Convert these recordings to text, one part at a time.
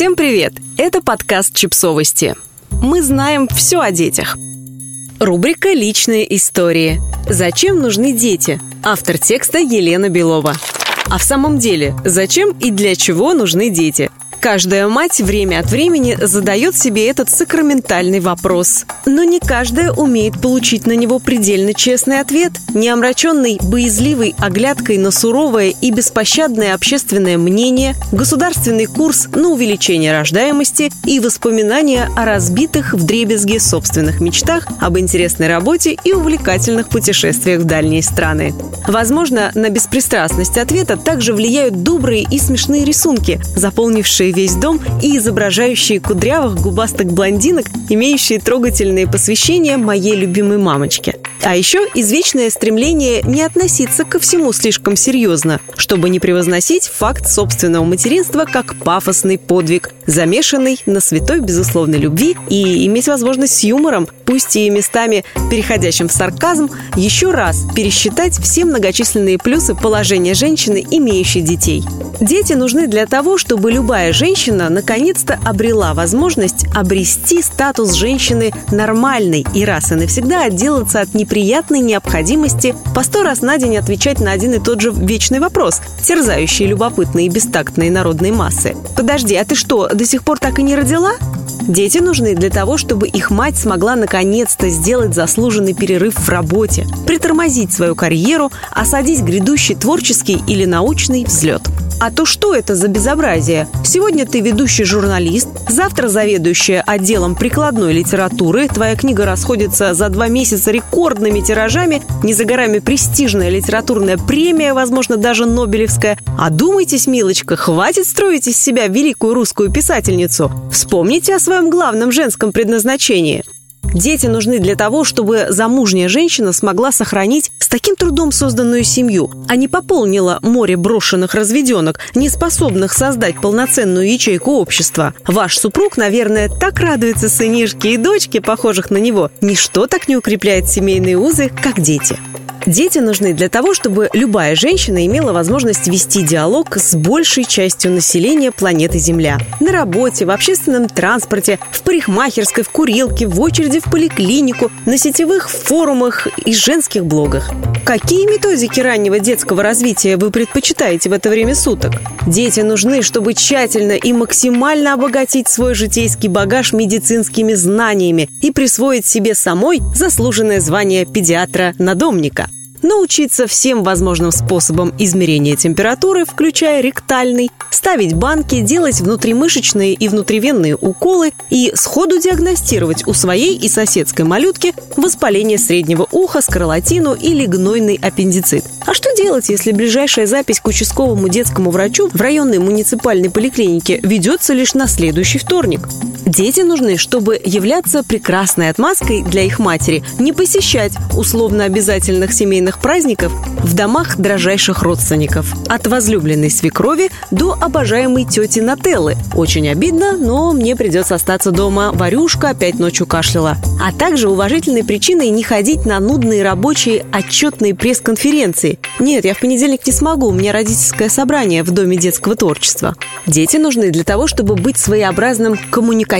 Всем привет! Это подкаст «Чипсовости». Мы знаем все о детях. Рубрика «Личные истории». Зачем нужны дети? Автор текста Елена Белова. А в самом деле, зачем и для чего нужны дети? Каждая мать время от времени задает себе этот сакраментальный вопрос. Но не каждая умеет получить на него предельно честный ответ, не омраченный боязливой оглядкой на суровое и беспощадное общественное мнение, государственный курс на увеличение рождаемости и воспоминания о разбитых в дребезге собственных мечтах об интересной работе и увлекательных путешествиях в дальние страны. Возможно, на беспристрастность ответа также влияют добрые и смешные рисунки, заполнившие весь дом и изображающие кудрявых губастых блондинок, имеющие трогательные посвящения моей любимой мамочке. А еще извечное стремление не относиться ко всему слишком серьезно, чтобы не превозносить факт собственного материнства как пафосный подвиг, замешанный на святой безусловной любви и иметь возможность с юмором, пусть и местами переходящим в сарказм, еще раз пересчитать все многочисленные плюсы положения женщины, имеющей детей. Дети нужны для того, чтобы любая женщина наконец-то обрела возможность обрести статус женщины нормальной и раз и навсегда отделаться от неприятной необходимости по сто раз на день отвечать на один и тот же вечный вопрос, терзающий любопытные и бестактные народные массы. «Подожди, а ты что, до сих пор так и не родила?» Дети нужны для того, чтобы их мать смогла наконец-то сделать заслуженный перерыв в работе, притормозить свою карьеру, осадить грядущий творческий или научный взлет. А то что это за безобразие? Сегодня ты ведущий журналист, завтра заведующая отделом прикладной литературы, твоя книга расходится за два месяца рекордными тиражами, не за горами престижная литературная премия, возможно, даже Нобелевская. Одумайтесь, милочка, хватит строить из себя великую русскую писательницу. Вспомните о своем главном женском предназначении – Дети нужны для того, чтобы замужняя женщина смогла сохранить с таким трудом созданную семью, а не пополнила море брошенных разведенок, не способных создать полноценную ячейку общества. Ваш супруг, наверное, так радуется сынишке и дочке, похожих на него. Ничто так не укрепляет семейные узы, как дети. Дети нужны для того, чтобы любая женщина имела возможность вести диалог с большей частью населения планеты Земля. На работе, в общественном транспорте, в парикмахерской, в курилке, в очереди в поликлинику, на сетевых форумах и женских блогах. Какие методики раннего детского развития вы предпочитаете в это время суток? Дети нужны, чтобы тщательно и максимально обогатить свой житейский багаж медицинскими знаниями и присвоить себе самой заслуженное звание педиатра-надомника научиться всем возможным способам измерения температуры, включая ректальный, ставить банки, делать внутримышечные и внутривенные уколы и сходу диагностировать у своей и соседской малютки воспаление среднего уха, скарлатину или гнойный аппендицит. А что делать, если ближайшая запись к участковому детскому врачу в районной муниципальной поликлинике ведется лишь на следующий вторник? Дети нужны, чтобы являться прекрасной отмазкой для их матери, не посещать условно обязательных семейных праздников в домах дрожайших родственников. От возлюбленной свекрови до обожаемой тети Нателлы. Очень обидно, но мне придется остаться дома. Варюшка опять ночью кашляла. А также уважительной причиной не ходить на нудные рабочие отчетные пресс-конференции. Нет, я в понедельник не смогу, у меня родительское собрание в Доме детского творчества. Дети нужны для того, чтобы быть своеобразным коммуникативным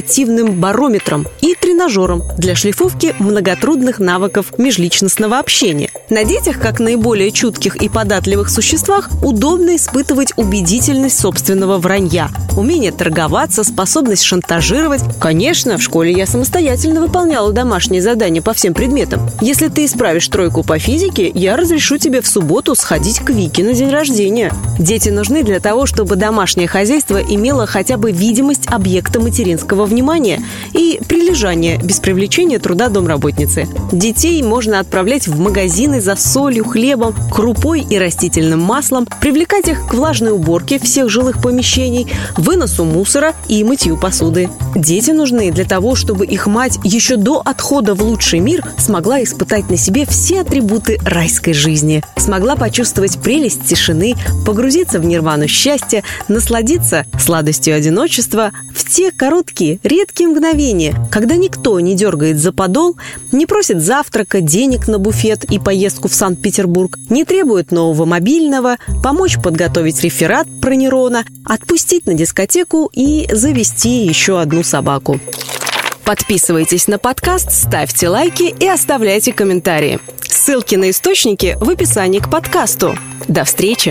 барометром и тренажером для шлифовки многотрудных навыков межличностного общения. На детях, как наиболее чутких и податливых существах, удобно испытывать убедительность собственного вранья, умение торговаться, способность шантажировать. Конечно, в школе я самостоятельно выполняла домашние задания по всем предметам. Если ты исправишь тройку по физике, я разрешу тебе в субботу сходить к Вике на день рождения. Дети нужны для того, чтобы домашнее хозяйство имело хотя бы видимость объекта материнского внимания и прилежания без привлечения труда домработницы. Детей можно отправлять в магазины за солью, хлебом, крупой и растительным маслом, привлекать их к влажной уборке всех жилых помещений, выносу мусора и мытью посуды. Дети нужны для того, чтобы их мать еще до отхода в лучший мир смогла испытать на себе все атрибуты райской жизни, смогла почувствовать прелесть тишины, погрузиться в нирвану счастья, насладиться сладостью одиночества в те короткие, редкие мгновения, когда никто не дергает за подол, не просит завтрака, денег на буфет и поездку в Санкт-Петербург, не требует нового мобильного, помочь подготовить реферат про Нерона, отпустить на дискотеку и завести еще одну собаку. Подписывайтесь на подкаст, ставьте лайки и оставляйте комментарии. Ссылки на источники в описании к подкасту. До встречи!